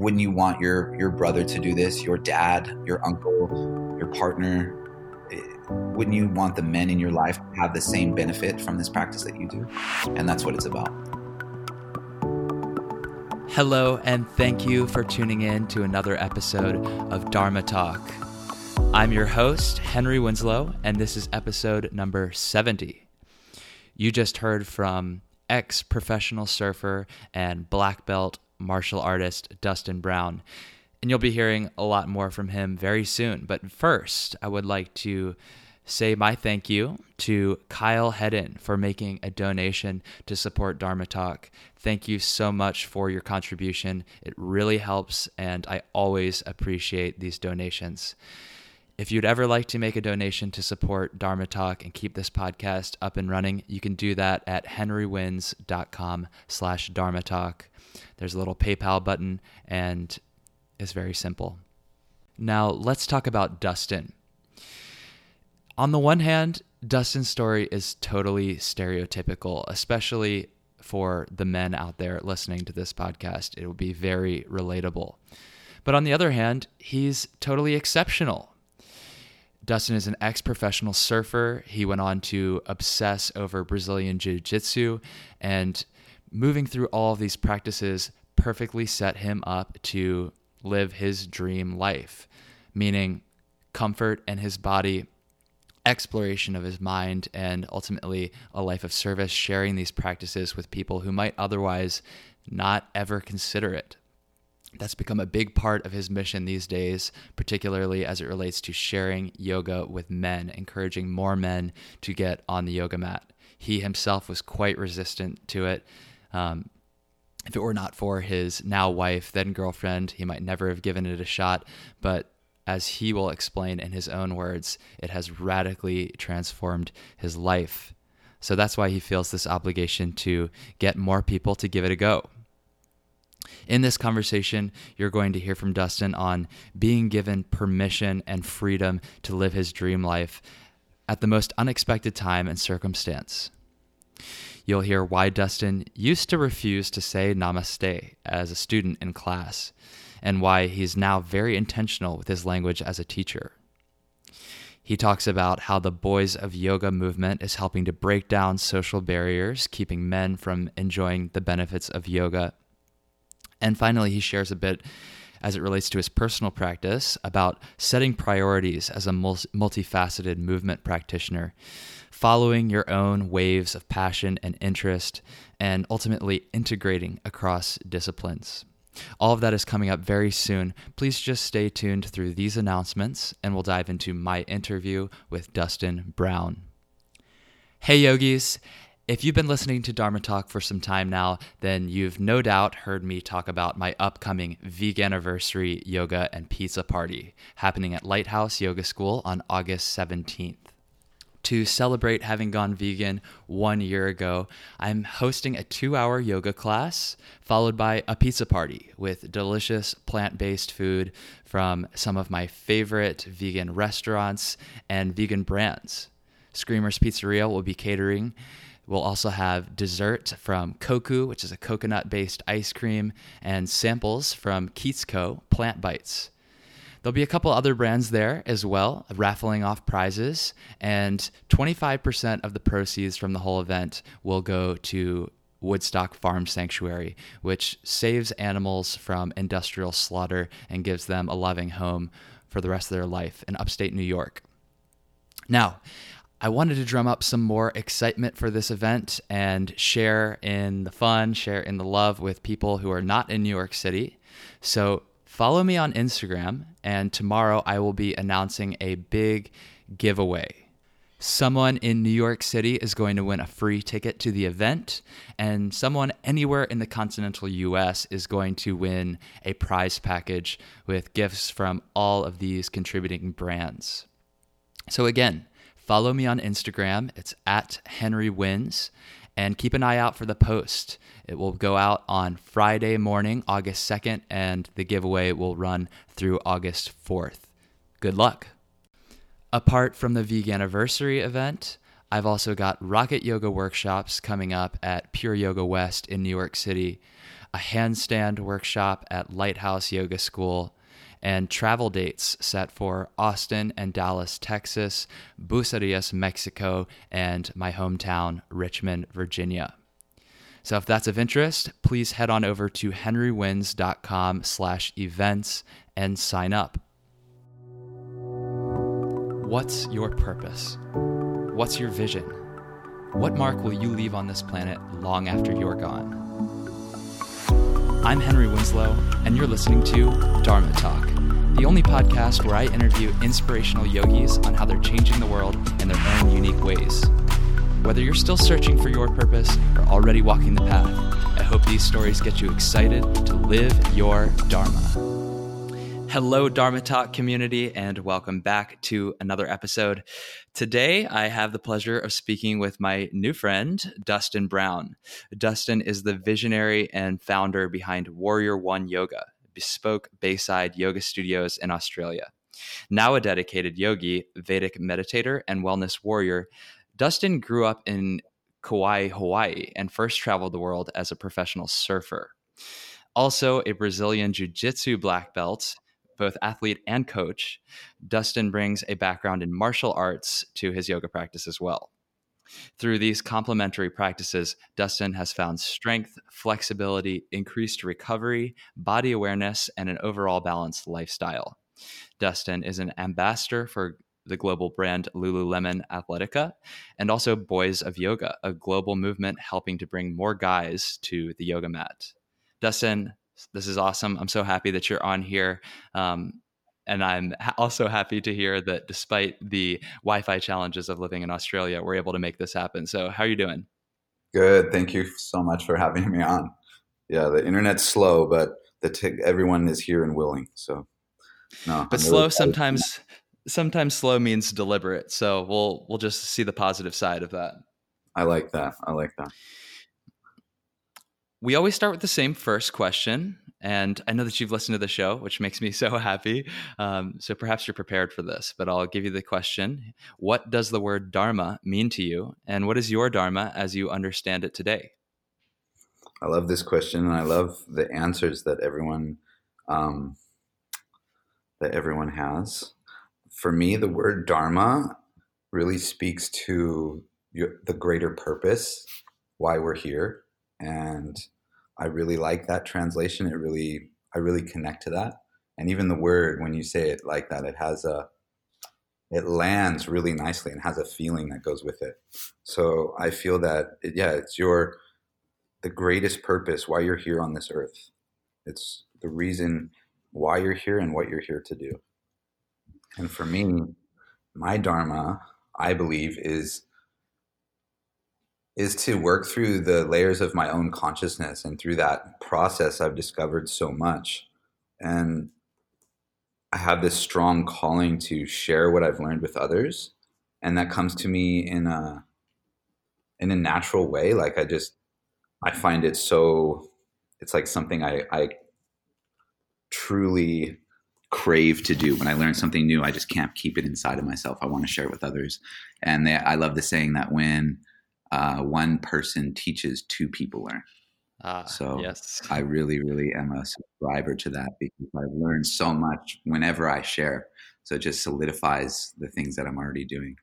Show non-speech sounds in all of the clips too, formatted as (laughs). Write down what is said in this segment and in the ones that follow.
wouldn't you want your your brother to do this your dad your uncle your partner eh, wouldn't you want the men in your life to have the same benefit from this practice that you do and that's what it's about Hello, and thank you for tuning in to another episode of Dharma Talk. I'm your host, Henry Winslow, and this is episode number 70. You just heard from ex professional surfer and black belt martial artist Dustin Brown, and you'll be hearing a lot more from him very soon. But first, I would like to say my thank you to Kyle Hedden for making a donation to support Dharma Talk. Thank you so much for your contribution. It really helps, and I always appreciate these donations. If you'd ever like to make a donation to support Dharma Talk and keep this podcast up and running, you can do that at henrywins.com slash Dharma Talk. There's a little PayPal button, and it's very simple. Now, let's talk about Dustin. On the one hand, Dustin's story is totally stereotypical, especially for the men out there listening to this podcast. It will be very relatable. But on the other hand, he's totally exceptional. Dustin is an ex professional surfer. He went on to obsess over Brazilian Jiu Jitsu, and moving through all of these practices perfectly set him up to live his dream life, meaning comfort in his body exploration of his mind and ultimately a life of service, sharing these practices with people who might otherwise not ever consider it. That's become a big part of his mission these days, particularly as it relates to sharing yoga with men, encouraging more men to get on the yoga mat. He himself was quite resistant to it. Um, if it were not for his now wife, then girlfriend, he might never have given it a shot. But as he will explain in his own words, it has radically transformed his life. So that's why he feels this obligation to get more people to give it a go. In this conversation, you're going to hear from Dustin on being given permission and freedom to live his dream life at the most unexpected time and circumstance. You'll hear why Dustin used to refuse to say namaste as a student in class and why he's now very intentional with his language as a teacher. He talks about how the Boys of Yoga movement is helping to break down social barriers, keeping men from enjoying the benefits of yoga. And finally, he shares a bit as it relates to his personal practice about setting priorities as a multifaceted movement practitioner, following your own waves of passion and interest, and ultimately integrating across disciplines. All of that is coming up very soon. Please just stay tuned through these announcements, and we'll dive into my interview with Dustin Brown. Hey, yogis. If you've been listening to Dharma Talk for some time now, then you've no doubt heard me talk about my upcoming Veganiversary Yoga and Pizza Party happening at Lighthouse Yoga School on August 17th to celebrate having gone vegan one year ago, I'm hosting a two hour yoga class followed by a pizza party with delicious plant based food from some of my favorite vegan restaurants and vegan brands. Screamers Pizzeria will be catering. We'll also have dessert from Koku, which is a coconut based ice cream, and samples from Keats. Plant Bites. There'll be a couple other brands there as well, raffling off prizes, and 25% of the proceeds from the whole event will go to Woodstock Farm Sanctuary, which saves animals from industrial slaughter and gives them a loving home for the rest of their life in upstate New York. Now, I wanted to drum up some more excitement for this event and share in the fun, share in the love with people who are not in New York City. So Follow me on Instagram, and tomorrow I will be announcing a big giveaway. Someone in New York City is going to win a free ticket to the event, and someone anywhere in the continental US is going to win a prize package with gifts from all of these contributing brands. So, again, follow me on Instagram. It's at Henry Wins, and keep an eye out for the post. It will go out on Friday morning, August 2nd, and the giveaway will run through August 4th. Good luck. Apart from the Vegan Anniversary event, I've also got rocket yoga workshops coming up at Pure Yoga West in New York City. a handstand workshop at Lighthouse Yoga School, and travel dates set for Austin and Dallas, Texas, Bucerias, Mexico, and my hometown, Richmond, Virginia. So if that's of interest, please head on over to henrywins.com slash events and sign up. What's your purpose? What's your vision? What mark will you leave on this planet long after you're gone? I'm Henry Winslow, and you're listening to Dharma Talk, the only podcast where I interview inspirational yogis on how they're changing the world in their own unique ways. Whether you're still searching for your purpose or already walking the path, I hope these stories get you excited to live your Dharma. Hello, Dharma Talk community, and welcome back to another episode. Today, I have the pleasure of speaking with my new friend, Dustin Brown. Dustin is the visionary and founder behind Warrior One Yoga, bespoke Bayside yoga studios in Australia. Now a dedicated yogi, Vedic meditator, and wellness warrior, Dustin grew up in Kauai, Hawaii, and first traveled the world as a professional surfer. Also, a Brazilian Jiu Jitsu black belt both athlete and coach, Dustin brings a background in martial arts to his yoga practice as well. Through these complementary practices, Dustin has found strength, flexibility, increased recovery, body awareness, and an overall balanced lifestyle. Dustin is an ambassador for the global brand Lululemon Athletica and also Boys of Yoga, a global movement helping to bring more guys to the yoga mat. Dustin, this is awesome. I'm so happy that you're on here. Um, and I'm also happy to hear that despite the Wi-Fi challenges of living in Australia, we're able to make this happen. So, how are you doing? Good. Thank you so much for having me on. Yeah, the internet's slow, but the t- everyone is here and willing. So, no. But I'm slow really sometimes. Sometimes slow means deliberate. So we'll we'll just see the positive side of that. I like that. I like that we always start with the same first question. And I know that you've listened to the show, which makes me (laughs) so happy. Um, so perhaps you're prepared for this, but I'll give you the question What does the word Dharma mean to you? And what is your Dharma as you understand it today? I love this question, and I love the answers that everyone um, that everyone has. For me, the word Dharma really speaks to the greater purpose, why we're here, and I really like that translation. It really I really connect to that, and even the word when you say it like that, it has a it lands really nicely and has a feeling that goes with it. So I feel that it, yeah, it's your the greatest purpose why you're here on this earth. It's the reason why you're here and what you're here to do. And for me, my dharma, I believe, is is to work through the layers of my own consciousness and through that process i've discovered so much. And i have this strong calling to share what i've learned with others and that comes to me in a in a natural way. Like i just i find it so it's like something i i truly crave to do. When i learn something new i just can't keep it inside of myself. I want to share it with others. And they, i love the saying that when uh, one person teaches, two people learn. Ah, so yes. I really, really am a subscriber to that because I've learned so much whenever I share. So it just solidifies the things that I'm already doing.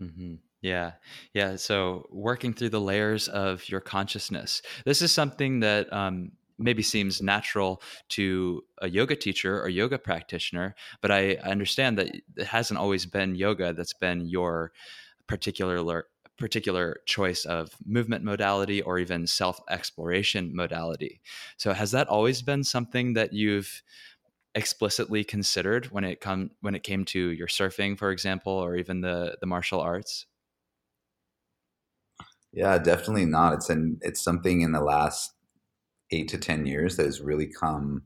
Mm-hmm. Yeah. Yeah. So working through the layers of your consciousness. This is something that um, maybe seems natural to a yoga teacher or yoga practitioner, but I understand that it hasn't always been yoga that's been your particular particular choice of movement modality or even self exploration modality. So has that always been something that you've explicitly considered when it come when it came to your surfing, for example, or even the the martial arts? Yeah, definitely not. It's an it's something in the last eight to ten years that has really come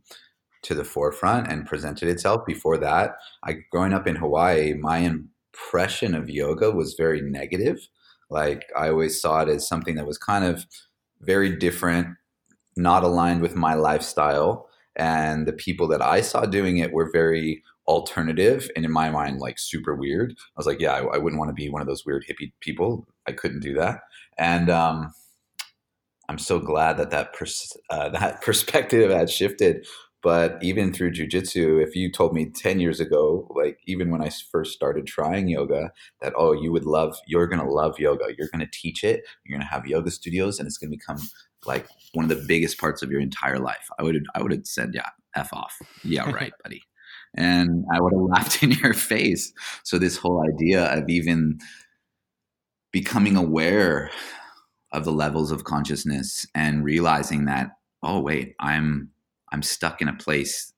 to the forefront and presented itself. Before that, I growing up in Hawaii, my impression of yoga was very negative. Like I always saw it as something that was kind of very different, not aligned with my lifestyle. And the people that I saw doing it were very alternative and in my mind, like super weird. I was like, yeah, I, I wouldn't want to be one of those weird hippie people. I couldn't do that. And um, I'm so glad that that pers- uh, that (laughs) perspective had shifted. But even through jujitsu, if you told me 10 years ago, like even when I first started trying yoga, that, oh, you would love, you're going to love yoga. You're going to teach it. You're going to have yoga studios and it's going to become like one of the biggest parts of your entire life. I would, I would have said, yeah, F off. Yeah, (laughs) right, buddy. And I would have (laughs) laughed in your face. So this whole idea of even becoming aware of the levels of consciousness and realizing that, oh, wait, I'm, I'm stuck in a place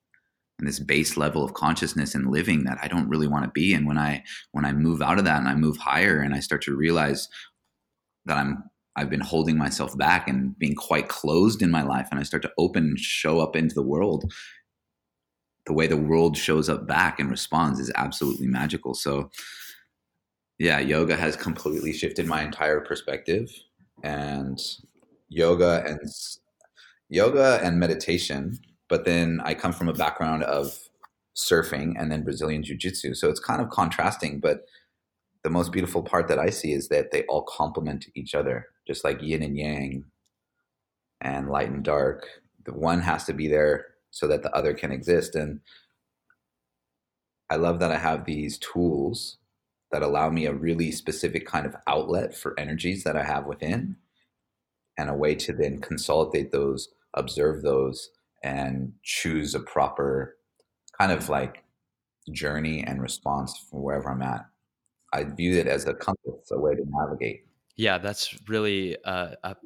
in this base level of consciousness and living that I don't really want to be. And when I when I move out of that and I move higher and I start to realize that I'm I've been holding myself back and being quite closed in my life and I start to open and show up into the world, the way the world shows up back and responds is absolutely magical. So yeah, yoga has completely shifted my entire perspective and yoga and yoga and meditation, but then I come from a background of surfing and then Brazilian jiu-jitsu. So it's kind of contrasting, but the most beautiful part that I see is that they all complement each other, just like yin and yang and light and dark. The one has to be there so that the other can exist. And I love that I have these tools that allow me a really specific kind of outlet for energies that I have within and a way to then consolidate those observe those and choose a proper kind of like journey and response from wherever I'm at. I view it as a compass, a way to navigate. Yeah, that's really a, a,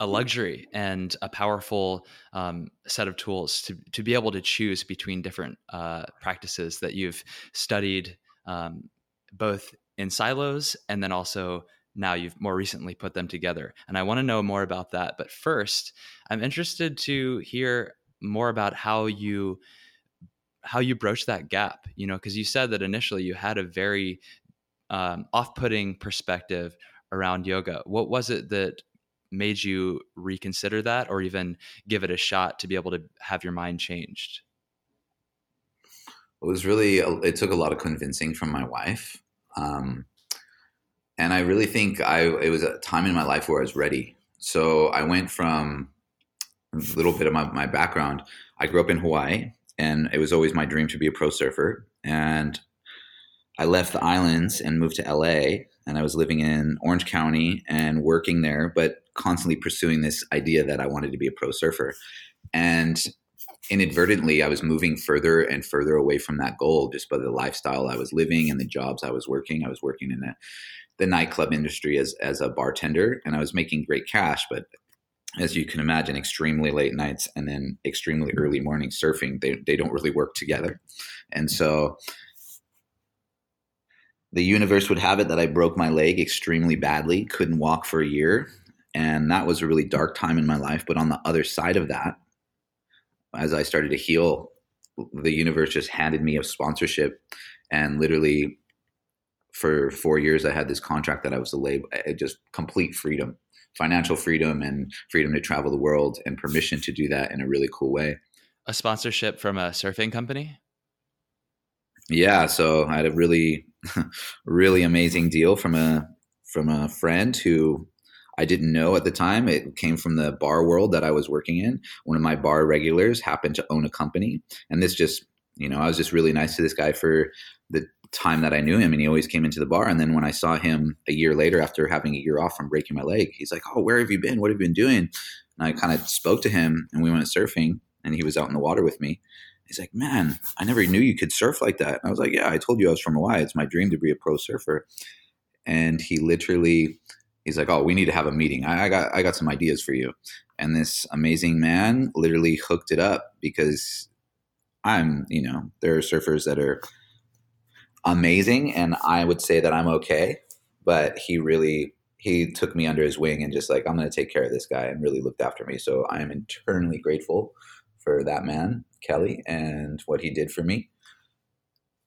a luxury and a powerful um, set of tools to, to be able to choose between different uh, practices that you've studied um, both in silos and then also now you've more recently put them together. And I want to know more about that. But first, I'm interested to hear more about how you how you broach that gap you know because you said that initially you had a very um, off-putting perspective around yoga what was it that made you reconsider that or even give it a shot to be able to have your mind changed it was really it took a lot of convincing from my wife um, and I really think I it was a time in my life where I was ready. So I went from a little bit of my, my background. I grew up in Hawaii, and it was always my dream to be a pro surfer. And I left the islands and moved to LA, and I was living in Orange County and working there, but constantly pursuing this idea that I wanted to be a pro surfer. And inadvertently, I was moving further and further away from that goal just by the lifestyle I was living and the jobs I was working. I was working in a the nightclub industry as as a bartender, and I was making great cash, but as you can imagine, extremely late nights and then extremely mm-hmm. early morning surfing, they, they don't really work together. And so the universe would have it that I broke my leg extremely badly, couldn't walk for a year. And that was a really dark time in my life. But on the other side of that, as I started to heal, the universe just handed me a sponsorship and literally for four years, I had this contract that I was a label, just complete freedom, financial freedom, and freedom to travel the world, and permission to do that in a really cool way. A sponsorship from a surfing company. Yeah, so I had a really, (laughs) really amazing deal from a from a friend who I didn't know at the time. It came from the bar world that I was working in. One of my bar regulars happened to own a company, and this just you know, I was just really nice to this guy for the time that I knew him and he always came into the bar. And then when I saw him a year later after having a year off from breaking my leg, he's like, Oh, where have you been? What have you been doing? And I kind of spoke to him and we went surfing and he was out in the water with me. He's like, Man, I never knew you could surf like that. And I was like, Yeah, I told you I was from Hawaii. It's my dream to be a pro surfer. And he literally he's like, Oh, we need to have a meeting. I, I got I got some ideas for you. And this amazing man literally hooked it up because I'm, you know, there are surfers that are amazing and I would say that I'm okay. But he really he took me under his wing and just like I'm going to take care of this guy and really looked after me. So I am eternally grateful for that man, Kelly, and what he did for me.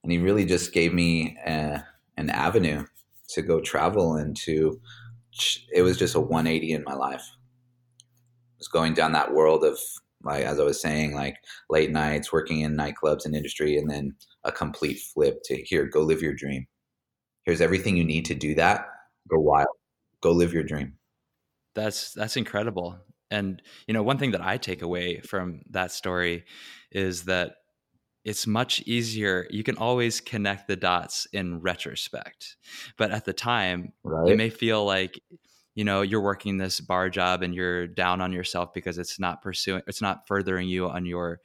And he really just gave me a, an avenue to go travel and to it was just a 180 in my life. It was going down that world of like as I was saying, like late nights, working in nightclubs and industry, and then a complete flip to here, go live your dream. Here's everything you need to do that. Go wild. Go live your dream. That's that's incredible. And you know, one thing that I take away from that story is that it's much easier. You can always connect the dots in retrospect. But at the time, right. you may feel like you know you're working this bar job and you're down on yourself because it's not pursuing it's not furthering you on your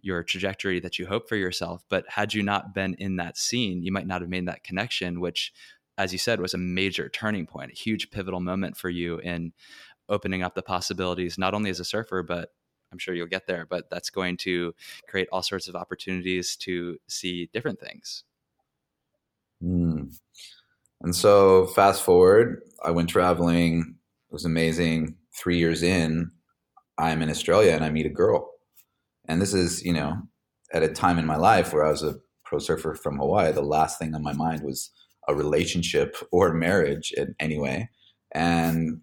your trajectory that you hope for yourself but had you not been in that scene you might not have made that connection which as you said was a major turning point a huge pivotal moment for you in opening up the possibilities not only as a surfer but I'm sure you'll get there, but that's going to create all sorts of opportunities to see different things. Mm. And so, fast forward, I went traveling. It was amazing. Three years in, I'm in Australia and I meet a girl. And this is, you know, at a time in my life where I was a pro surfer from Hawaii. The last thing on my mind was a relationship (laughs) or marriage in any way. And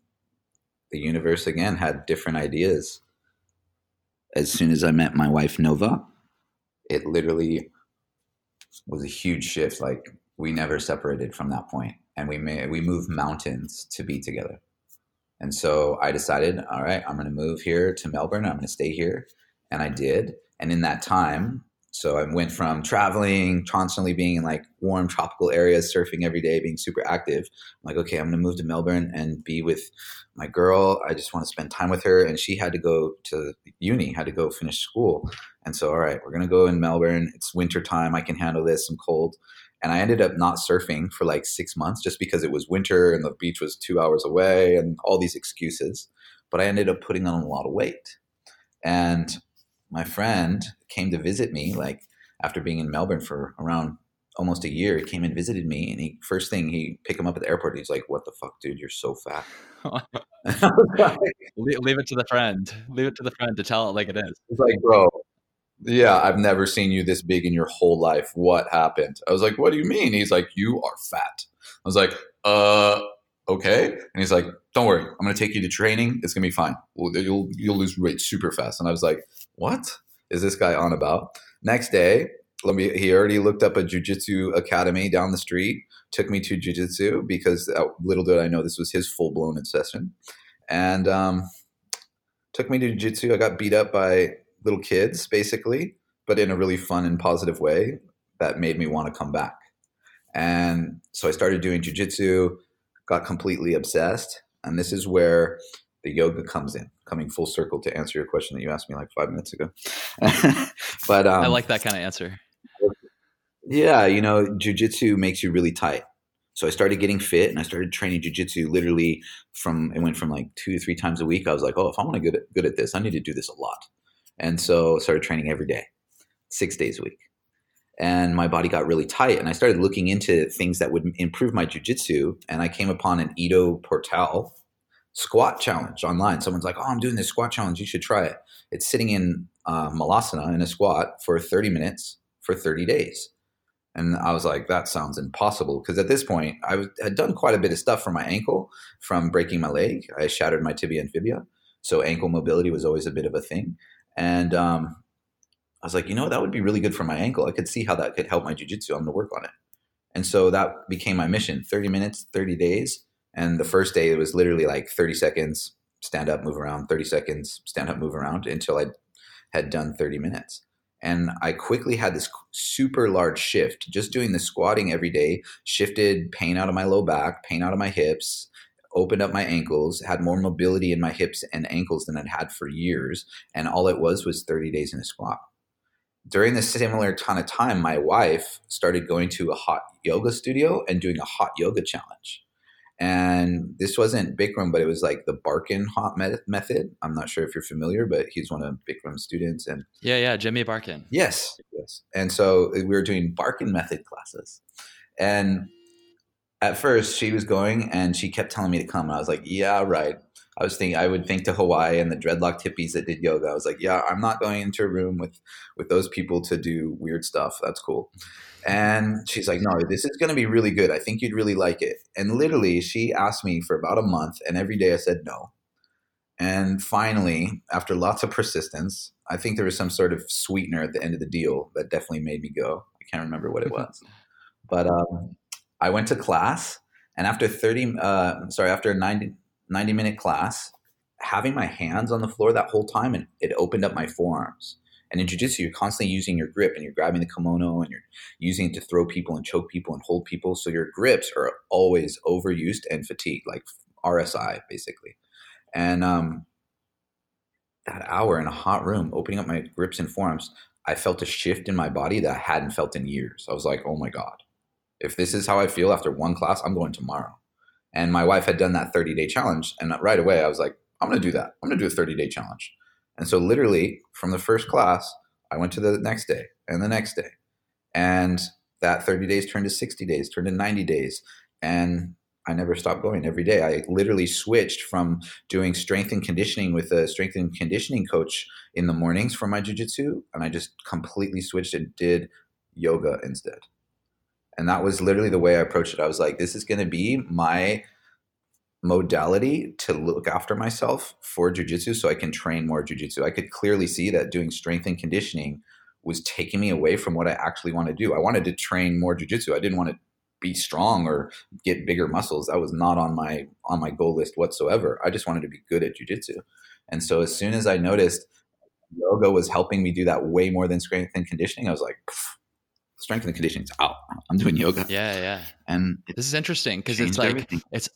the universe again had different ideas as soon as I met my wife Nova, it literally was a huge shift. Like we never separated from that point, and we made we moved mountains to be together. And so I decided, all right, I'm going to move here to Melbourne. I'm going to stay here, and I did. And in that time, so I went from traveling, constantly being in like warm tropical areas, surfing every day, being super active. I'm like, okay, I'm gonna move to Melbourne and be with my girl. I just want to spend time with her. And she had to go to uni, had to go finish school. And so, all right, we're gonna go in Melbourne. It's winter time. I can handle this. I'm cold. And I ended up not surfing for like six months just because it was winter and the beach was two hours away and all these excuses. But I ended up putting on a lot of weight. And my friend came to visit me like after being in Melbourne for around almost a year. He came and visited me, and he first thing he picked him up at the airport. He's like, "What the fuck, dude? You're so fat." (laughs) (laughs) leave, it to the friend. Leave it to the friend to tell it like it is. It's like, bro, yeah, I've never seen you this big in your whole life. What happened? I was like, what do you mean? He's like, you are fat. I was like, uh, okay. And he's like, don't worry, I'm gonna take you to training. It's gonna be fine. You'll you'll lose weight super fast. And I was like, what is this guy on about? Next day, let me. He already looked up a jujitsu academy down the street. Took me to jujitsu because uh, little did I know this was his full blown session, and um, took me to jujitsu. I got beat up by little kids, basically, but in a really fun and positive way that made me want to come back. And so I started doing jujitsu, got completely obsessed, and this is where the yoga comes in, coming full circle to answer your question that you asked me like five minutes ago. (laughs) but um, I like that kind of answer. Yeah, you know, jujitsu makes you really tight. So I started getting fit and I started training jujitsu literally from it went from like two to three times a week. I was like, oh, if I want to get good, good at this, I need to do this a lot. And so I started training every day, six days a week. And my body got really tight. And I started looking into things that would improve my jujitsu. And I came upon an Ido Portal, squat challenge online. Someone's like, "Oh, I'm doing this squat challenge. You should try it." It's sitting in uh, malasana in a squat for 30 minutes for 30 days. And I was like, that sounds impossible because at this point, I was, had done quite a bit of stuff for my ankle from breaking my leg. I shattered my tibia and fibula, so ankle mobility was always a bit of a thing. And um, I was like, you know, that would be really good for my ankle. I could see how that could help my jujitsu. I'm going to work on it. And so that became my mission: 30 minutes, 30 days and the first day it was literally like 30 seconds, stand up, move around, 30 seconds, stand up, move around until I had done 30 minutes. And I quickly had this super large shift. Just doing the squatting every day shifted pain out of my low back, pain out of my hips, opened up my ankles, had more mobility in my hips and ankles than I'd had for years. And all it was was 30 days in a squat. During this similar ton of time, my wife started going to a hot yoga studio and doing a hot yoga challenge. And this wasn't Bikram, but it was like the Barkan hot method. I'm not sure if you're familiar, but he's one of Bikram's students. And yeah, yeah, Jimmy Barkan. Yes, yes. And so uh, we were doing Barkan method classes, and at first she was going and she kept telling me to come. And I was like, yeah, right. I was thinking I would think to Hawaii and the dreadlock hippies that did yoga. I was like, yeah, I'm not going into a room with with those people to do weird stuff. That's cool. And she's like, no, this is going to be really good. I think you'd really like it. And literally, she asked me for about a month, and every day I said no. And finally, after lots of persistence, I think there was some sort of sweetener at the end of the deal that definitely made me go. I can't remember what it (laughs) was. but um, I went to class, and after 30, uh, sorry, after a 90, 90 minute class, having my hands on the floor that whole time and it opened up my forearms. And in jujitsu, you're constantly using your grip and you're grabbing the kimono and you're using it to throw people and choke people and hold people. So your grips are always overused and fatigued, like RSI basically. And um, that hour in a hot room, opening up my grips and forearms, I felt a shift in my body that I hadn't felt in years. I was like, oh my God, if this is how I feel after one class, I'm going tomorrow. And my wife had done that 30 day challenge. And right away, I was like, I'm going to do that. I'm going to do a 30 day challenge. And so, literally, from the first class, I went to the next day and the next day. And that 30 days turned to 60 days, turned to 90 days. And I never stopped going every day. I literally switched from doing strength and conditioning with a strength and conditioning coach in the mornings for my jujitsu, and I just completely switched and did yoga instead. And that was literally the way I approached it. I was like, this is going to be my modality to look after myself for jujitsu so I can train more jujitsu. I could clearly see that doing strength and conditioning was taking me away from what I actually want to do. I wanted to train more jujitsu. I didn't want to be strong or get bigger muscles. That was not on my on my goal list whatsoever. I just wanted to be good at jujitsu. And so as soon as I noticed yoga was helping me do that way more than strength and conditioning, I was like, strength and conditioning is out. I'm doing yoga. Yeah, yeah. And this is interesting because it's like everything. it's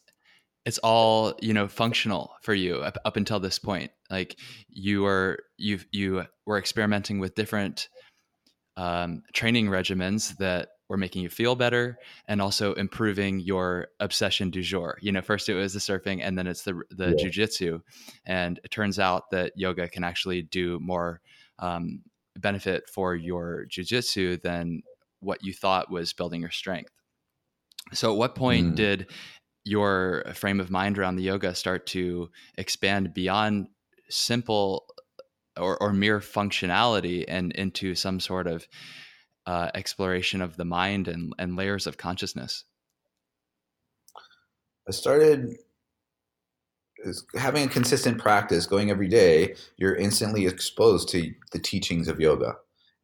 it's all you know functional for you up, up until this point. Like you are you you were experimenting with different um, training regimens that were making you feel better and also improving your obsession du jour. You know, first it was the surfing and then it's the the yeah. jujitsu, and it turns out that yoga can actually do more um, benefit for your jujitsu than what you thought was building your strength. So, at what point mm. did your frame of mind around the yoga start to expand beyond simple or, or mere functionality and into some sort of uh, exploration of the mind and, and layers of consciousness? I started having a consistent practice, going every day. You're instantly exposed to the teachings of yoga.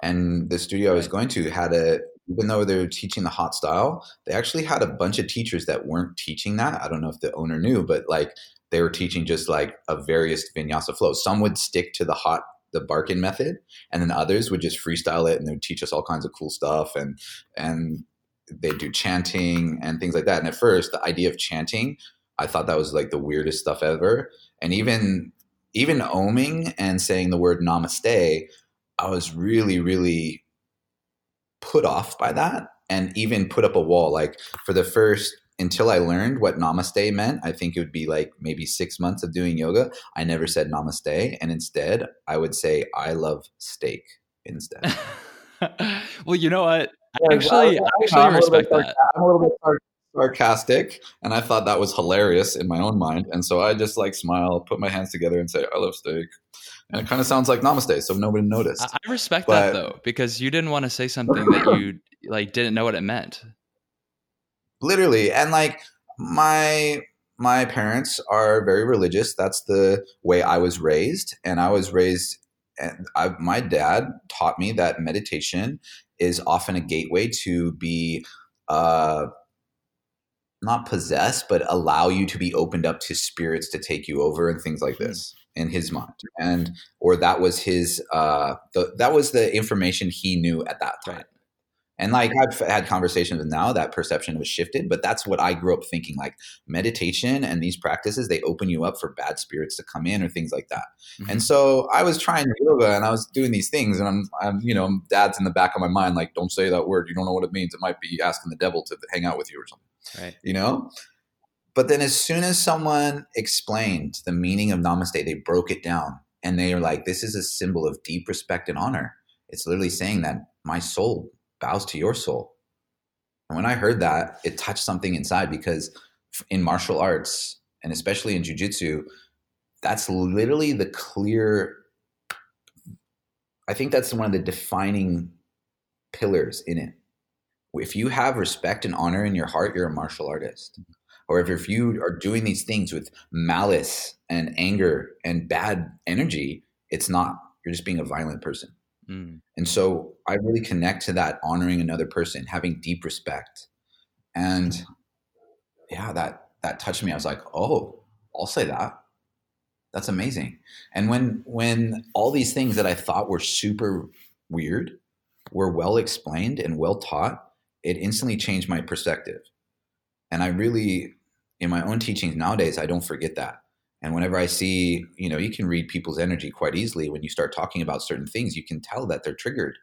And the studio I was going to had a, even though they were teaching the hot style, they actually had a bunch of teachers that weren't teaching that. I don't know if the owner knew, but like they were teaching just like a various vinyasa flows. Some would stick to the hot the Barkan method, and then others would just freestyle it and they would teach us all kinds of cool stuff and and they do chanting and things like that. And at first, the idea of chanting, I thought that was like the weirdest stuff ever. And even even oming and saying the word namaste, I was really really put off by that and even put up a wall like for the first until I learned what namaste meant, I think it would be like maybe six months of doing yoga. I never said namaste. And instead, I would say, I love steak instead. (laughs) well, you know what? Actually, well, actually, I respect that. I'm a little bit sarcastic, and I thought that was hilarious in my own mind. And so I just like smile, put my hands together, and say, I love steak. And it kind of sounds like namaste, so nobody noticed. I respect but, that though, because you didn't want to say something that you like didn't know what it meant literally and like my my parents are very religious that's the way i was raised and i was raised and I, my dad taught me that meditation is often a gateway to be uh, not possess, but allow you to be opened up to spirits to take you over and things like this in his mind and or that was his uh the, that was the information he knew at that time right. And like I've had conversations with now that perception was shifted, but that's what I grew up thinking. Like meditation and these practices, they open you up for bad spirits to come in or things like that. Mm-hmm. And so I was trying yoga and I was doing these things, and I'm, I'm, you know, dad's in the back of my mind, like, don't say that word. You don't know what it means. It might be asking the devil to hang out with you or something. Right. You know. But then, as soon as someone explained the meaning of Namaste, they broke it down, and they are like, "This is a symbol of deep respect and honor." It's literally saying that my soul bows to your soul. And when I heard that, it touched something inside because in martial arts and especially in jujitsu, that's literally the clear. I think that's one of the defining pillars in it. If you have respect and honor in your heart, you're a martial artist. Or if, if you are doing these things with malice and anger and bad energy, it's not. You're just being a violent person. Mm. And so I really connect to that honoring another person, having deep respect. And yeah, that that touched me. I was like, "Oh, I'll say that. That's amazing. And when when all these things that I thought were super weird were well explained and well taught, it instantly changed my perspective. And I really in my own teachings nowadays, I don't forget that. And whenever I see, you know, you can read people's energy quite easily when you start talking about certain things, you can tell that they're triggered.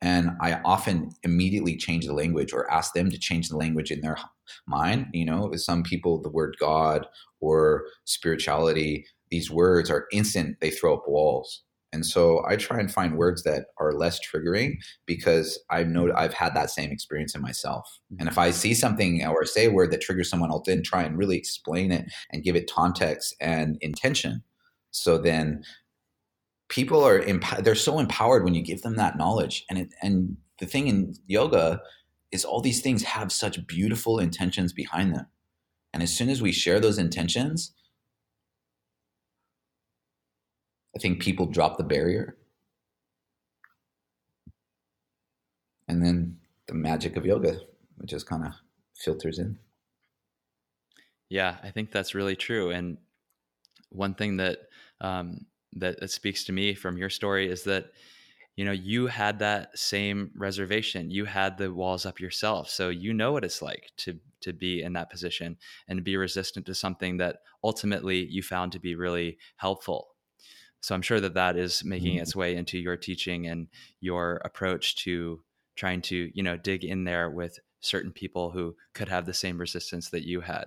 And I often immediately change the language or ask them to change the language in their mind. You know, some people, the word God or spirituality, these words are instant, they throw up walls. And so I try and find words that are less triggering because I know I've had that same experience in myself. And if mm-hmm. I see something or say a word that triggers someone, I'll then try and really explain it and give it context and intention. So then people are emp- they're so empowered when you give them that knowledge. And it, and the thing in yoga is all these things have such beautiful intentions behind them. And as soon as we share those intentions, I think people drop the barrier. And then the magic of yoga, which just kind of filters in. Yeah, I think that's really true. And one thing that, um, that that speaks to me from your story is that you know you had that same reservation you had the walls up yourself so you know what it's like to to be in that position and be resistant to something that ultimately you found to be really helpful so i'm sure that that is making mm-hmm. its way into your teaching and your approach to trying to you know dig in there with certain people who could have the same resistance that you had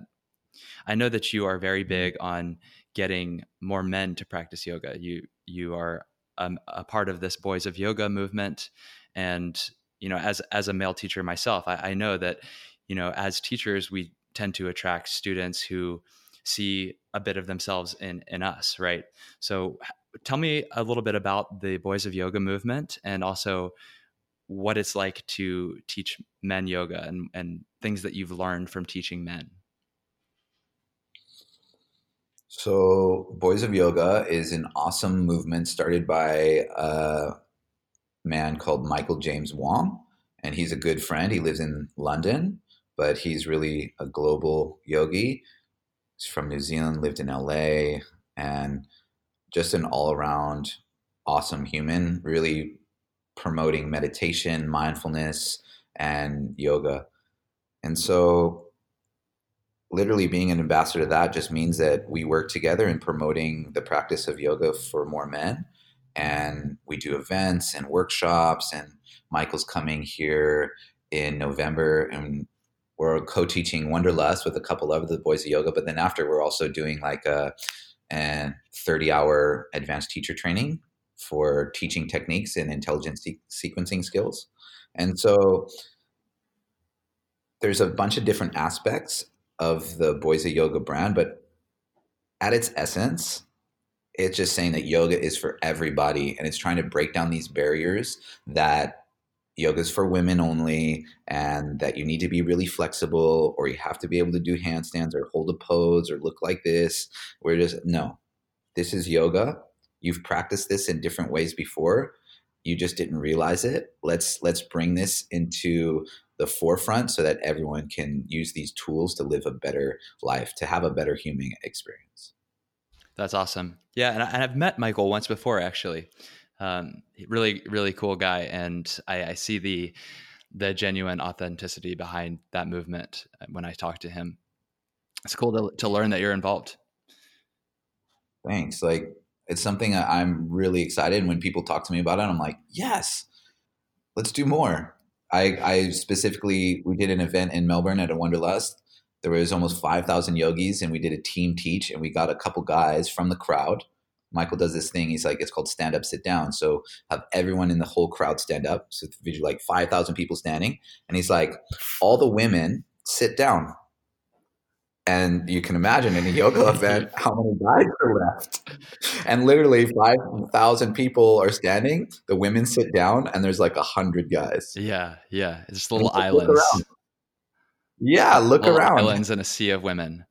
i know that you are very mm-hmm. big on getting more men to practice yoga you you are um, a part of this boys of yoga movement and you know as as a male teacher myself I, I know that you know as teachers we tend to attract students who see a bit of themselves in in us right so tell me a little bit about the Boys of Yoga movement and also what it's like to teach men yoga and, and things that you've learned from teaching men. So, Boys of Yoga is an awesome movement started by a man called Michael James Wong, and he's a good friend. He lives in London, but he's really a global yogi. He's from New Zealand, lived in LA, and just an all around awesome human, really promoting meditation, mindfulness, and yoga. And so, literally being an ambassador to that just means that we work together in promoting the practice of yoga for more men. And we do events and workshops, and Michael's coming here in November, and we're co-teaching Wanderlust with a couple of the boys of yoga. But then after, we're also doing like a and 30 hour advanced teacher training for teaching techniques and intelligent se- sequencing skills. And so there's a bunch of different aspects of the Boys of Yoga brand, but at its essence, it's just saying that yoga is for everybody and it's trying to break down these barriers that yoga is for women only and that you need to be really flexible or you have to be able to do handstands or hold a pose or look like this. We're just no. This is yoga. You've practiced this in different ways before. You just didn't realize it. Let's let's bring this into the forefront so that everyone can use these tools to live a better life to have a better human experience. That's awesome. Yeah and, I, and i've met michael once before actually um, really really cool guy and I, I, see the the genuine authenticity behind that movement uh, when i talk to him. It's cool to, to learn that you're involved. Thanks. Like it's something i'm really excited when people talk to me about it i'm like yes let's do more. I i specifically we did an event in melbourne at a Wanderlust. there was almost 5000 yogis and we did a team teach and we got a couple guys from the crowd Michael does this thing. He's like, it's called stand up, sit down. So have everyone in the whole crowd stand up. So like 5,000 people standing. And he's like, all the women sit down. And you can imagine in a yoga (laughs) event how many guys are left. And literally 5,000 people are standing. The women sit down and there's like a hundred guys. Yeah. Yeah. It's just little islands. Yeah. Look little around. Islands in a sea of women.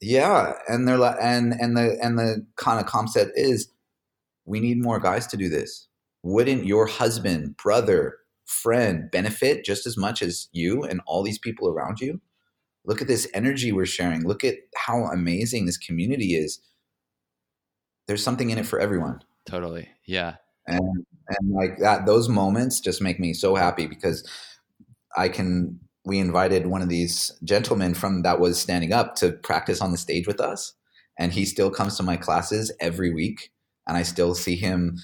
Yeah, and they're like, and and the and the kind of concept is, we need more guys to do this. Wouldn't your husband, brother, friend benefit just as much as you and all these people around you? Look at this energy we're sharing. Look at how amazing this community is. there's something in it for everyone. Totally. Yeah. And and like that those moments just make me so happy because I can we invited one of these gentlemen from that was standing up to practice on the stage with us and he still comes to my classes every week and I still see him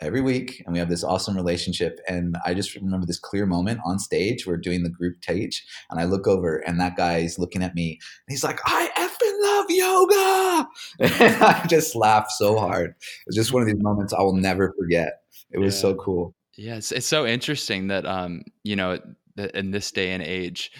every week and we have this awesome relationship and i just remember this clear moment on stage we're doing the group teach and i look over and that guy's looking at me and he's like i effing love yoga! (laughs) And i just laughed so hard. It's just one of these moments i will never forget. It was yeah. so cool. Yeah it's, it's so interesting that um you know in this day and age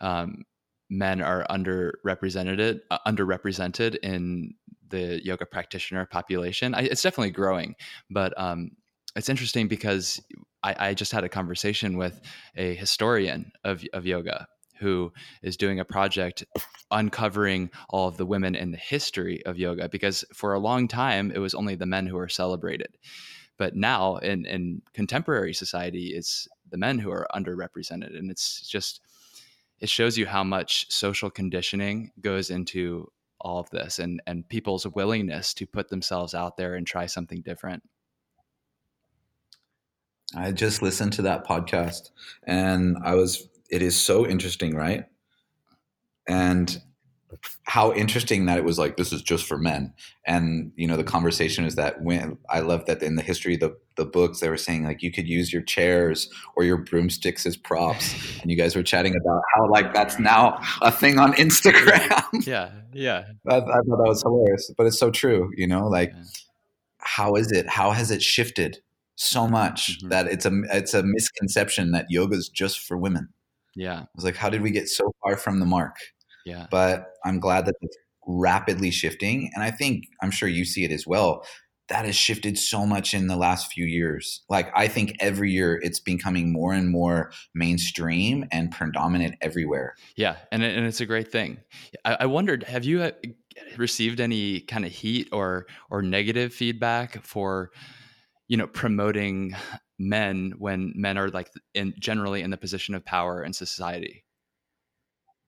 um men are underrepresented uh, underrepresented in the yoga practitioner population. I, it's definitely growing, but um, it's interesting because I, I, just had a conversation with a historian of, of yoga who is doing a project uncovering all of the women in the history of yoga because for a long time it was only the men who were celebrated but now in, in contemporary society it's the men who are underrepresented and it's just it shows you how much social conditioning goes into all of this and and people's willingness to put themselves out there and try something different. I just listened to that podcast and i was it is so interesting right? And how interesting that it was like this is just for men. And you know the conversation is that when i love that in the history of the, the books they were saying like you could use your chairs or your broomsticks as props. (laughs) And you guys were chatting about how like that's now a thing on instagram. (laughs) Yeah yeah. (laughs) I, I, thought that was hilarious but it's so true you know like yeah. how is it how has it shifted so much mm-hmm. that it's a it's a misconception that yoga is just for women? Yeah. I was like how did we get so far from the mark yeah. But I'm glad that it's rapidly shifting. And I think, I'm sure you see it as well. That has shifted so much in the last few years. Like, I think every year it's becoming more and more mainstream and predominant everywhere. Yeah. And, and it's a great thing. I, I wondered, have you uh, received any kind of heat or, or negative feedback for, you know, promoting men when men are like in generally in the position of power in society?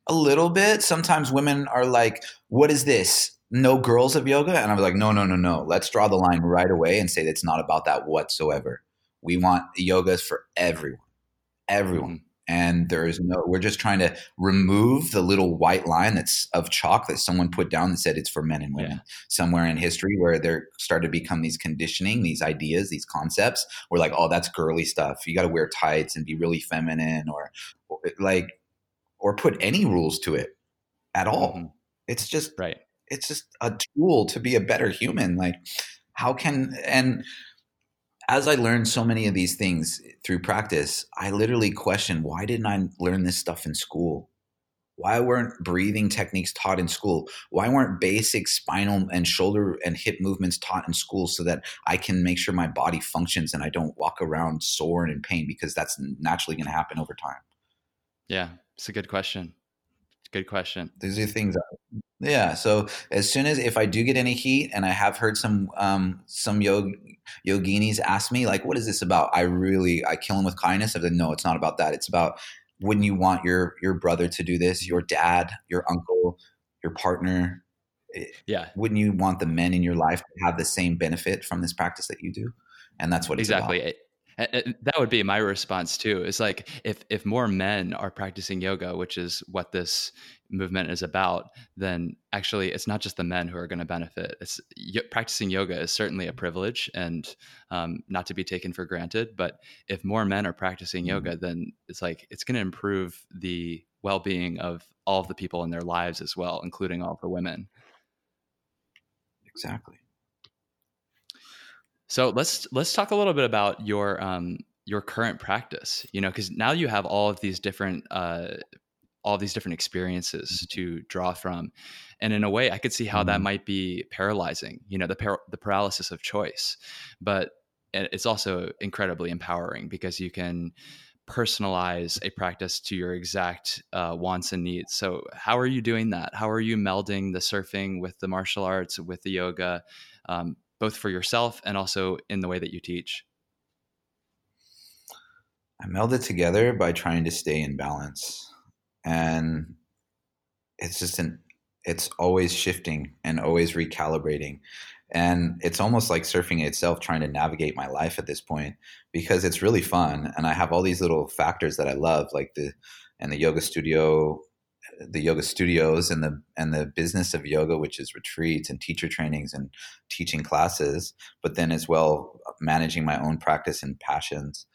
A little bit. Sometimes women are like, "What is this? No girls of yoga?" And I was like, "No, no, no, no. Let's draw the line right away and say it's not about that whatsoever. We want yogas for everyone, everyone." Mm-hmm. And there is no. We're just trying to remove the little white line that's of chalk that someone put down that said it's for men and women yeah. somewhere in history where there started to become these conditioning, these ideas, these concepts. We're like, oh, that's girly stuff. You got to wear tights and be really feminine, or like or put any rules to it at all. Mm-hmm. It's just right. It's just a tool to be a better human. Like how can and as I learned so many of these things through practice, I literally question why didn't I learn this stuff in school? Why weren't breathing techniques taught in school? Why weren't basic spinal and shoulder and hip movements taught in school so that I can make sure my body functions and I don't walk around sore and in pain because that's naturally going to happen over time? Yeah, it's a good question. Good question. These are things. yeah. So as soon as if I do get any heat, and I have heard some um, some yog, yoginis ask me like, "What is this about?" I really I kill them with kindness. I said, "No, it's not about that. It's about wouldn't you want your your brother to do this? Your dad, your uncle, your partner." Eh, yeah. Wouldn't you want the men in your life to have the same benefit from this practice that you do? And that's what exactly. About. That would be my response too is like if if more men are practicing yoga which is what this movement is about then actually it's not just the men who are going to benefit. It's practicing yoga is certainly a privilege and um, not to be taken for granted but if more men are practicing mm-hmm. yoga then it's like it's going to improve the well-being of all of the people in their lives as well including all the women. Exactly so let's let's talk a little bit about your um, your current practice. You know, because now you have all of these different uh, all these different experiences mm-hmm. to draw from, and in a way, I could see how that mm-hmm. might be paralyzing. You know, the par- the paralysis of choice, but it's also incredibly empowering because you can personalize a practice to your exact uh, wants and needs. So, how are you doing that? How are you melding the surfing with the martial arts, with the yoga? Um, both for yourself and also in the way that you teach? I meld it together by trying to stay in balance. And it's just an it's always shifting and always recalibrating. And it's almost like surfing itself trying to navigate my life at this point because it's really fun. And I have all these little factors that I love, like the and the yoga studio the yoga studios and the and the business of yoga, which is retreats and teacher trainings and teaching classes, but then as well managing my own practice and passions.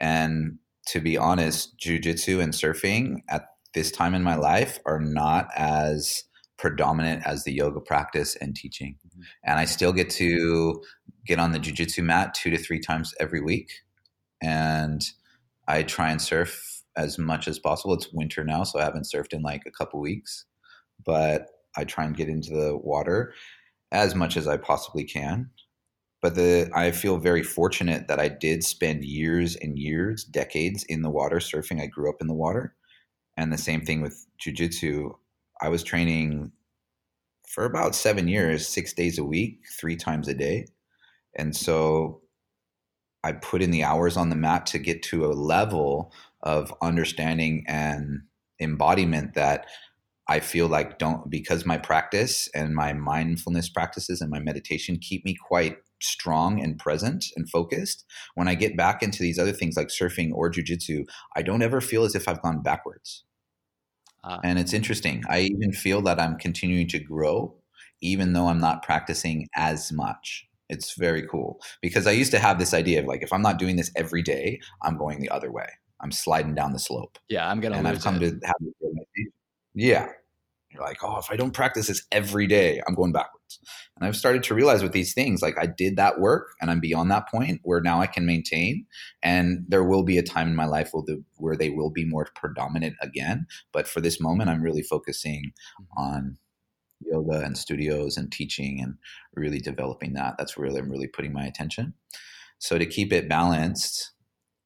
And to be honest, jujitsu and surfing at this time in my life are not as predominant as the yoga practice and teaching. Mm-hmm. And I still get to get on the jujitsu mat two to three times every week. And I try and surf as much as possible. It's winter now, so I haven't surfed in like a couple weeks, but I try and get into the water as much as I possibly can. But the I feel very fortunate that I did spend years and years, decades in the water surfing. I grew up in the water. And the same thing with jujitsu. I was training for about seven years, six days a week, three times a day. And so I put in the hours on the mat to get to a level of understanding and embodiment that I feel like don't because my practice and my mindfulness practices and my meditation keep me quite strong and present and focused. When I get back into these other things like surfing or jujitsu, I don't ever feel as if I've gone backwards. Uh, and it's interesting. I even feel that I'm continuing to grow, even though I'm not practicing as much. It's very cool because I used to have this idea of like, if I'm not doing this every day, I'm going the other way. I'm sliding down the slope. Yeah, I'm gonna. And I've come it. to have this realization. Yeah, you're like, oh, if I don't practice this every day, I'm going backwards. And I've started to realize with these things, like I did that work, and I'm beyond that point where now I can maintain. And there will be a time in my life where, they will be more predominant again. But for this moment, I'm really focusing mm-hmm. on yoga and studios and teaching and really developing that. That's where I'm really putting my attention. So to keep it balanced,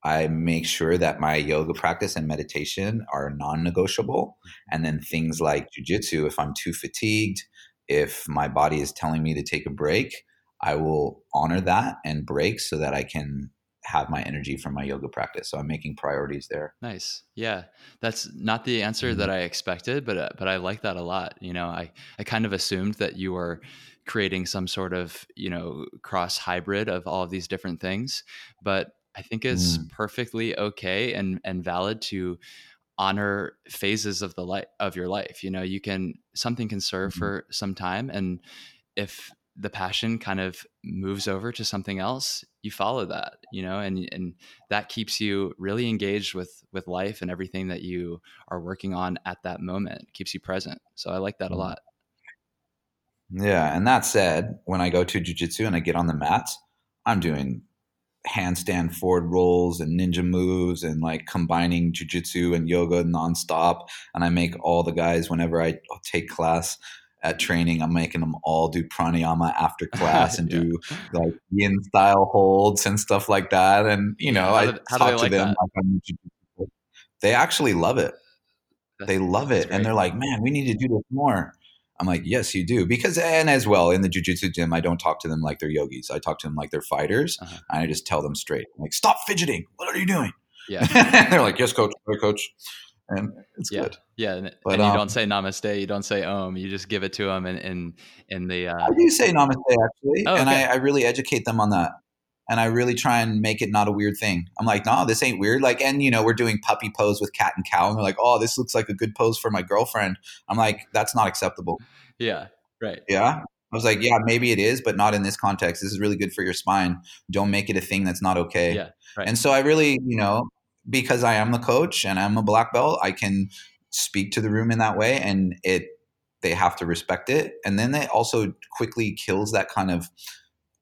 I make sure that my yoga practice and meditation are non negotiable. And then things like jujitsu, if I'm too fatigued, if my body is telling me to take a break, I will honor that and break so that I can have my energy from my yoga practice. So I'm making priorities there. Nice. Yeah. That's not the answer mm-hmm. that I expected, but uh, but I like that a lot. You know, I I kind of assumed that you were creating some sort of, you know, cross hybrid of all of these different things, but I think is mm. perfectly okay and and valid to honor phases of the life of your life. You know, you can something can serve mm-hmm. for some time, and if the passion kind of moves over to something else, you follow that. You know, and and that keeps you really engaged with with life and everything that you are working on at that moment. It keeps you present. So I like that mm. a mm-hmm. lot. Yeah, and that said, when I go to jujitsu and I get on the mats, I'm doing handstand forward rolls and ninja moves and like combining jujitsu and yoga nonstop. And I make all the guys whenever I take class at training, I'm making them all do pranayama after (laughs) class and yeah. do like yin style holds and stuff like that. And you know, I talk to like them. Like they actually love it. That's, they love it, and they're like, "Man, we need to do this more." I'm like, yes, you do. Because, and as well, in the jujitsu gym, I don't talk to them like they're yogis. I talk to them like they're fighters. Uh-huh. And I just tell them straight, I'm like, stop fidgeting. What are you doing? Yeah. (laughs) they're like, yes, coach, sorry, coach. And it's yeah. good. Yeah. And, but, and you um, don't say namaste. You don't say om. You just give it to them in, in, in the. Uh... I do say namaste, actually. Oh, okay. And I, I really educate them on that and I really try and make it not a weird thing. I'm like, no, this ain't weird. Like, and you know, we're doing puppy pose with cat and cow, and they're like, oh, this looks like a good pose for my girlfriend. I'm like, that's not acceptable. Yeah, right. Yeah. I was like, yeah, maybe it is, but not in this context. This is really good for your spine. Don't make it a thing that's not okay. Yeah. Right. And so I really, you know, because I am the coach and I'm a black belt, I can speak to the room in that way, and it they have to respect it. And then it also quickly kills that kind of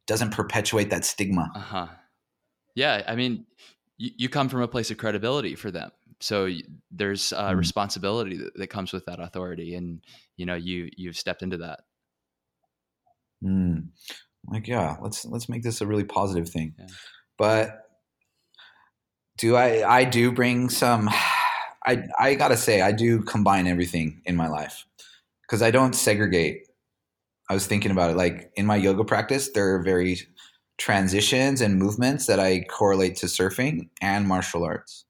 doesn't perpetuate that stigma. Uh huh. Yeah, I mean, you, you, come from a place of credibility for them, so there's a mm. responsibility that, that, comes with that authority, and you know, you you've stepped into that. Mm. Like, yeah, let's let's make this a really positive thing. Yeah. But do I? I do bring some. I I gotta say, I do combine everything in my life because I don't segregate I was thinking about it. Like in my yoga practice, there are very transitions and movements that I correlate to surfing and martial arts.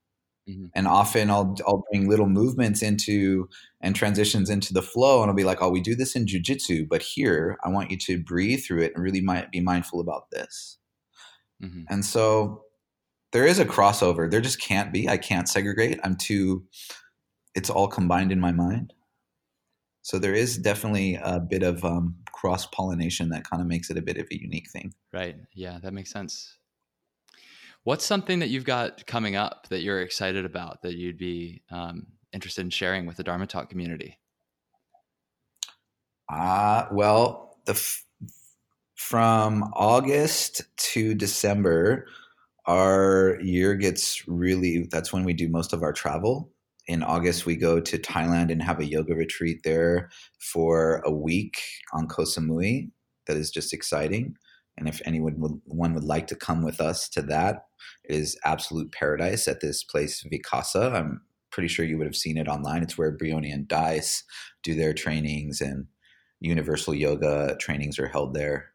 Mm-hmm. And often I'll I'll bring little movements into and transitions into the flow, and I'll be like, "Oh, we do this in jujitsu, but here I want you to breathe through it and really might be mindful about this." Mm-hmm. And so there is a crossover. There just can't be. I can't segregate. I'm too. It's all combined in my mind. So there is definitely a bit of um, cross pollination that kind of makes it a bit of a unique thing. Right. Yeah, that makes sense. What's something that you've got coming up that you're excited about that you'd be um, interested in sharing with the Dharma Talk community? Uh, well, the f- from August to December, our year gets really, that's when we do most of our travel. In August, we go to Thailand and have a yoga retreat there for a week on Koh Samui. That is just exciting. And if anyone would, one would like to come with us to that, it is absolute paradise at this place, Vikasa. I'm pretty sure you would have seen it online. It's where Briohny and Dice do their trainings and universal yoga trainings are held there.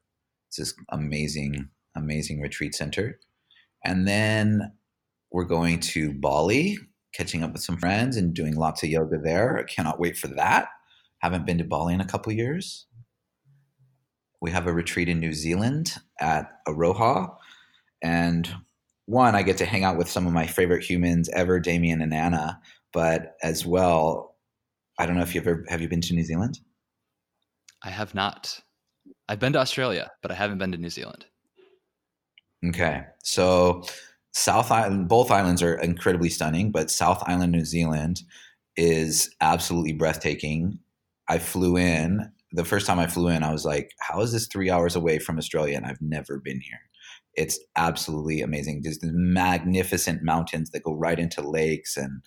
It's this amazing, amazing retreat center. And then we're going to Bali, catching up with some friends and doing lots of yoga there. I cannot wait for that. Haven't been to Bali in a couple years. We have a retreat in New Zealand at Aro Hā. And one, I get to hang out with some of my favorite humans ever, Damien and Anna. But as well, I don't know if you've ever have you been to New Zealand? I have not. I've been to Australia, but I haven't been to New Zealand. Okay. So South Island, both islands are incredibly stunning, but South Island, New Zealand is absolutely breathtaking. I flew in the first time I flew in, I was like, how is this three hours away from Australia? And I've never been here. It's absolutely amazing. There's these magnificent mountains that go right into lakes and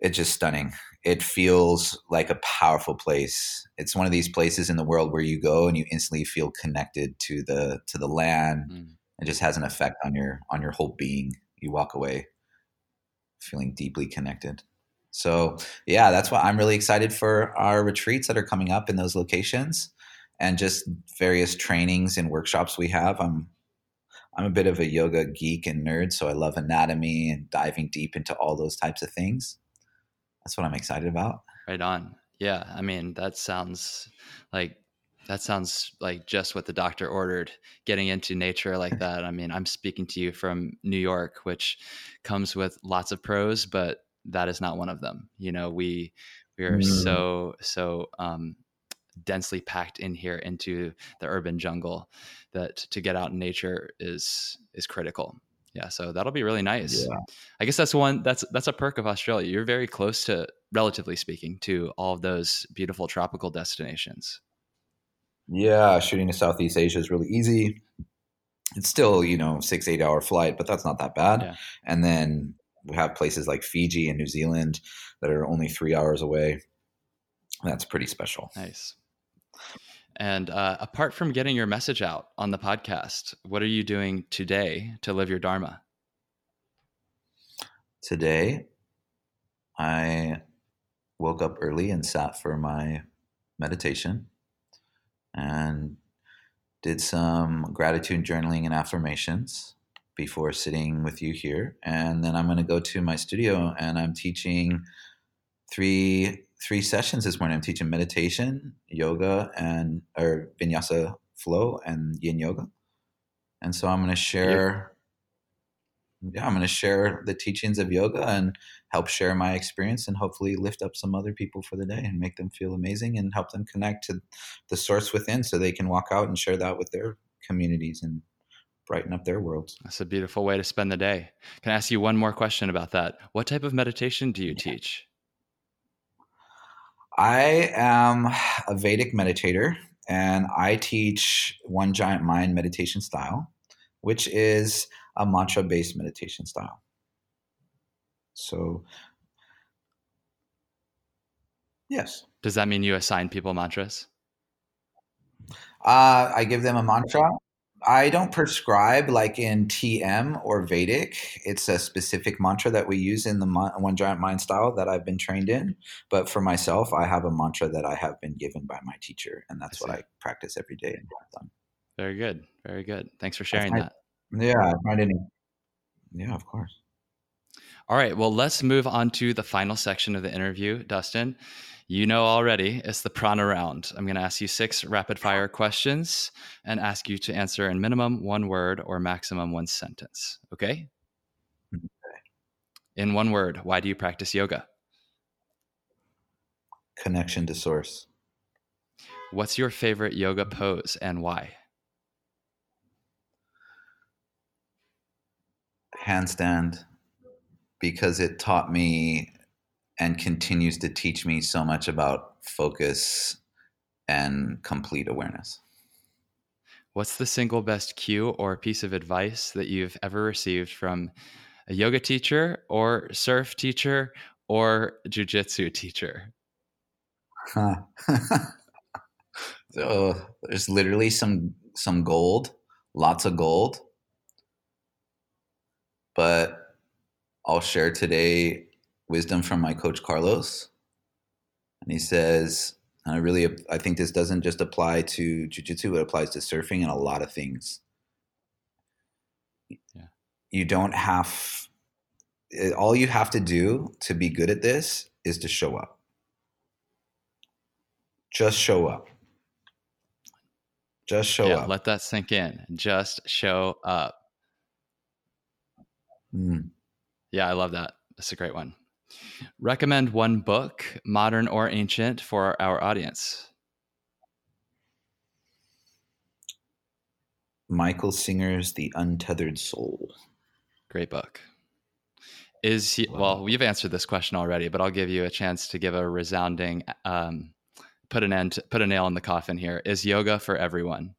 it's just stunning. It feels like a powerful place. It's one of these places in the world where you go and you instantly feel connected to the to the land. Mm. It just has an effect on your on your whole being. You walk away feeling deeply connected. So yeah, that's why I'm really excited for our retreats that are coming up in those locations and just various trainings and workshops we have. I'm I'm a bit of a yoga geek and nerd, so I love anatomy and diving deep into all those types of things. That's what I'm excited about. Right on. Yeah, I mean, that sounds like that sounds like just what the doctor ordered getting into nature like (laughs) that i mean i'm speaking to you from new york which comes with lots of pros but that is not one of them. You know, we we are mm. so so um, densely packed in here into the urban jungle that to get out in nature is is critical. Yeah, so that'll be really nice. Yeah. I guess that's one that's that's a perk of Australia. You're very close to relatively speaking to all of those beautiful tropical destinations. Yeah, shooting to Southeast Asia is really easy. It's still, you know, six, eight hour flight, but that's not that bad. Yeah. And then we have places like Fiji and New Zealand that are only three hours away. That's pretty special. Nice. And uh, apart from getting your message out on the podcast, what are you doing today to live your Dharma? Today, I woke up early and sat for my meditation and did some gratitude journaling and affirmations before sitting with you here. And then I'm going to go to my studio and I'm teaching three three sessions this morning. I'm teaching meditation, yoga, and or vinyasa flow and yin yoga. And so I'm going to share. Yeah, I'm going to share the teachings of yoga and help share my experience and hopefully lift up some other people for the day and make them feel amazing and help them connect to the source within so they can walk out and share that with their communities and brighten up their worlds. That's a beautiful way to spend the day. Can I ask you one more question about that? What type of meditation do you yeah. teach? I am a Vedic meditator and I teach one giant mind meditation style, which is a mantra based meditation style. So, yes. Does that mean you assign people mantras? Uh, I give them a mantra I don't prescribe like in TM or Vedic. It's a specific mantra that we use in the One Giant Mind style that I've been trained in. But for myself, I have a mantra that I have been given by my teacher, and that's I what I practice every day and have done. Very good. Very good. Thanks for sharing that. Yeah, I find any. Yeah, of course. All right, well, let's move on to the final section of the interview, Dustin. You know already, it's the prana round. I'm going to ask you six rapid fire questions and ask you to answer in minimum one word or maximum one sentence. Okay? okay. In one word, why do you practice yoga? Connection to source. What's your favorite yoga pose and why? Handstand because it taught me and continues to teach me so much about focus and complete awareness. What's the single best cue or piece of advice that you've ever received from a yoga teacher or surf teacher or jujitsu teacher? Huh. (laughs) so there's literally some some gold, lots of gold. But I'll share today wisdom from my coach Carlos. And he says, and I really, I think this doesn't just apply to jujitsu, it applies to surfing and a lot of things. Yeah. You don't have, eh, all you have to do to be good at this is to show up. Just show up. Just show yeah, up. Let that sink in. Just show up. Mm. Yeah, I love that. That's a great one. Recommend one book, modern or ancient, for our audience. Michael Singer's The Untethered Soul. Great book. Is he, well, we've answered this question already, but I'll give you a chance to give a resounding um, put an end, put a nail in the coffin here. Is yoga for everyone?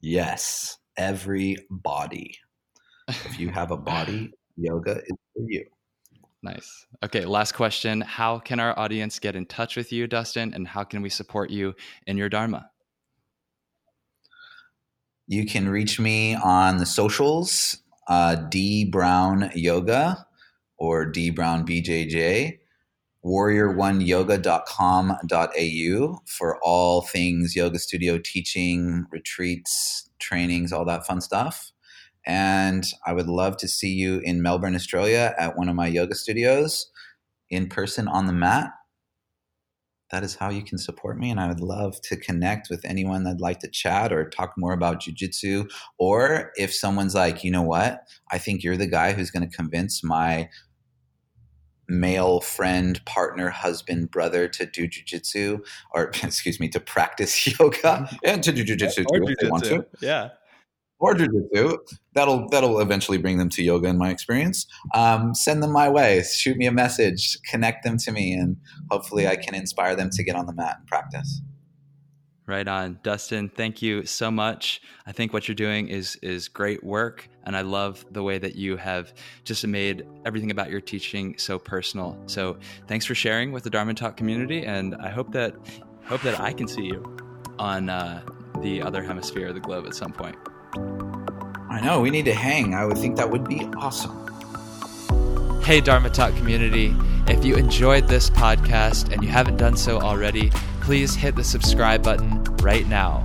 Yes, everybody. If you have a body, yoga is for you. Nice. Okay, last question. How can our audience get in touch with you, Dustin, and how can we support you in your Dharma? You can reach me on the socials, uh, D Brown Yoga or D Brown BJJ, warrior1yoga.com.au for all things yoga studio teaching, retreats, trainings, all that fun stuff. And I would love to see you in Melbourne, Australia at one of my yoga studios in person on the mat. That is how you can support me. And I would love to connect with anyone that'd like to chat or talk more about jujitsu. Or if someone's like, you know what, I think you're the guy who's going to convince my male friend, partner, husband, brother to do jujitsu, or (laughs) excuse me, to practice (laughs) yoga mm-hmm. and to do jujitsu too if they want to. Yeah or jujitsu. That'll that'll eventually bring them to yoga in my experience. Um, send them my way. Shoot me a message. Connect them to me, and hopefully, I can inspire them to get on the mat and practice. Right on, Dustin. Thank you so much. I think what you're doing is is great work, and I love the way that you have just made everything about your teaching so personal. So, thanks for sharing with the Dharma Talk community, and I hope that hope that I can see you on uh, the other hemisphere of the globe at some point. I know, we need to hang. I would think that would be awesome. Hey, Dharma Talk community. If you enjoyed this podcast and you haven't done so already, please hit the subscribe button right now.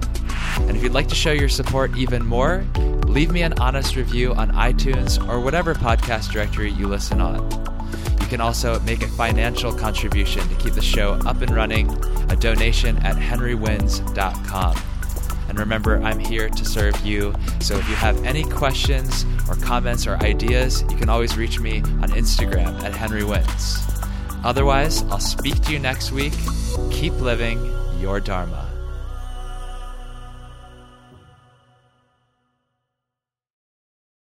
And if you'd like to show your support even more, leave me an honest review on iTunes or whatever podcast directory you listen on. You can also make a financial contribution to keep the show up and running, a donation at henrywins.com. And remember, I'm here to serve you. So if you have any questions or comments or ideas, you can always reach me on Instagram at Henry Wins. Otherwise, I'll speak to you next week. Keep living your Dharma.